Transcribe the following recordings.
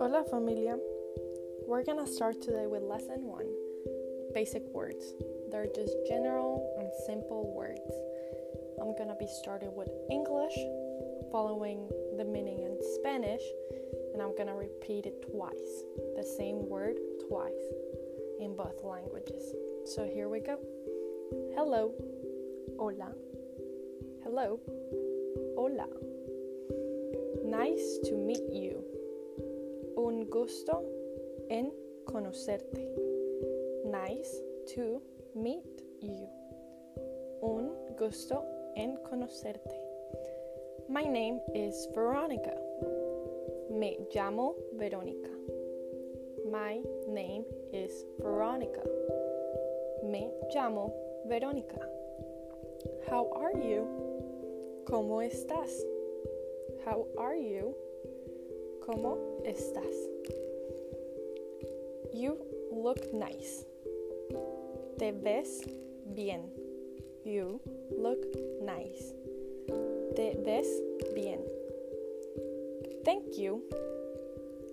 Hola familia. We're gonna start today with lesson one basic words. They're just general and simple words. I'm gonna be starting with English, following the meaning in Spanish, and I'm gonna repeat it twice. The same word twice in both languages. So here we go. Hello. Hola. Hello. Hola. Nice to meet you. Un gusto en conocerte. Nice to meet you. Un gusto en conocerte. My name is Veronica. Me llamo Verónica. My name is Veronica. Me llamo Verónica. How are you? ¿Cómo estás? How are you? ¿Cómo estás? You look nice. Te ves bien. You look nice. Te ves bien. Thank you.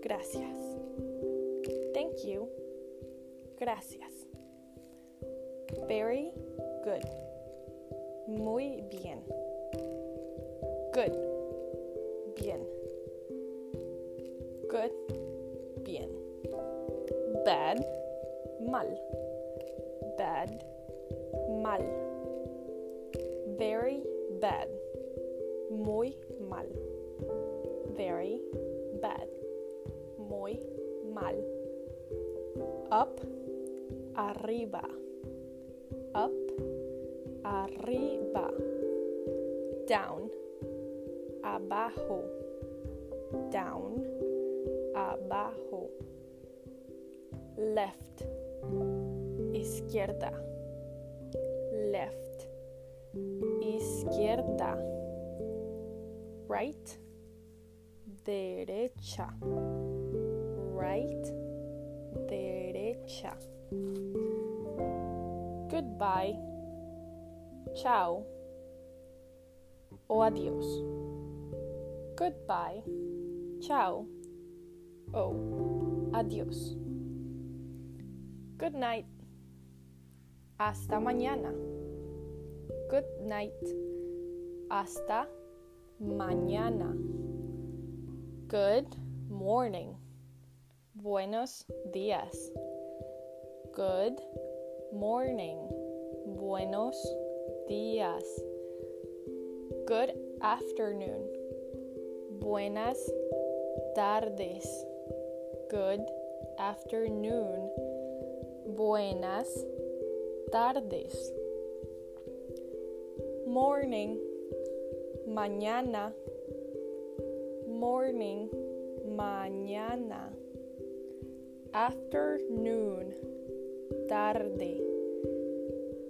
Gracias. Thank you. Gracias. Very good. Muy bien. Good. Bien. Good. Bien. Bad. Mal. Bad. Mal. Very bad. Muy mal. Very bad. Muy mal. Up. Arriba. Up. Arriba. Down. Abajo. Down. Abajo. Left. Izquierda. Left. Izquierda. Right. Derecha. Right. Derecha. Goodbye. Chao. O adiós. Goodbye. ciao, oh, O adiós. Good night. Hasta mañana. Good night. Hasta mañana. Good morning. Buenos días. Good morning. Buenos días. Good afternoon. Buenas tardes. Good afternoon. Buenas tardes. Morning. Mañana. Morning. Mañana. Afternoon. Tarde.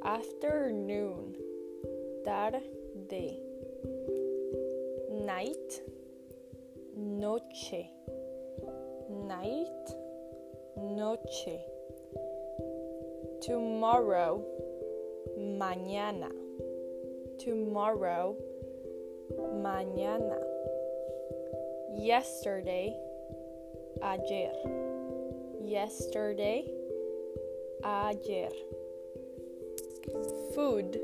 Afternoon. Tarde. Night. Noche. Night. Noche. Tomorrow. Mañana. Tomorrow. Mañana. Yesterday. Ayer. Yesterday. Ayer. Food.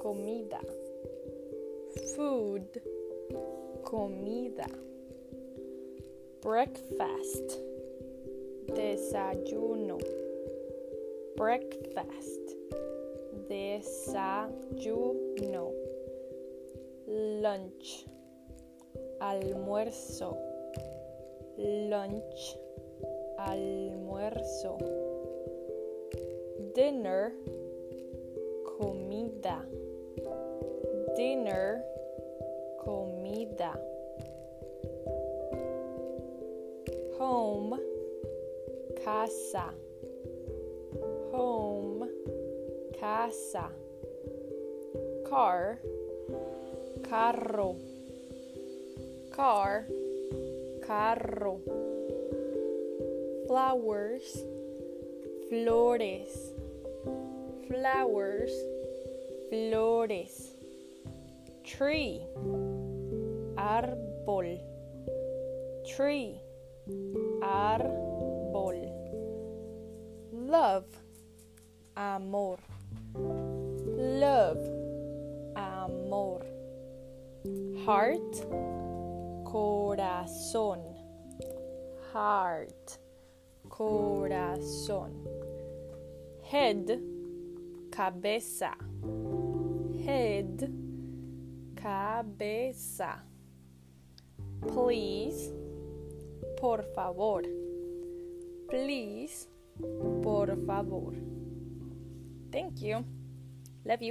Comida. Food. Comida. Breakfast. Desayuno. Breakfast. Desayuno. Lunch. Almuerzo. Lunch. Almuerzo. Dinner. Comida. Dinner. Comida. Home. Casa. Home. Casa. Car. Carro. Car. Carro. Flowers. Flores. Flowers. Flores. Tree. Árbol. Tree. Árbol. Love. Amor. Love. Amor. Heart. Corazón. Heart. Corazón. Head. Cabeza. Head. Cabeza. Please. Por favor. Please. Por favor. Thank you. Love you.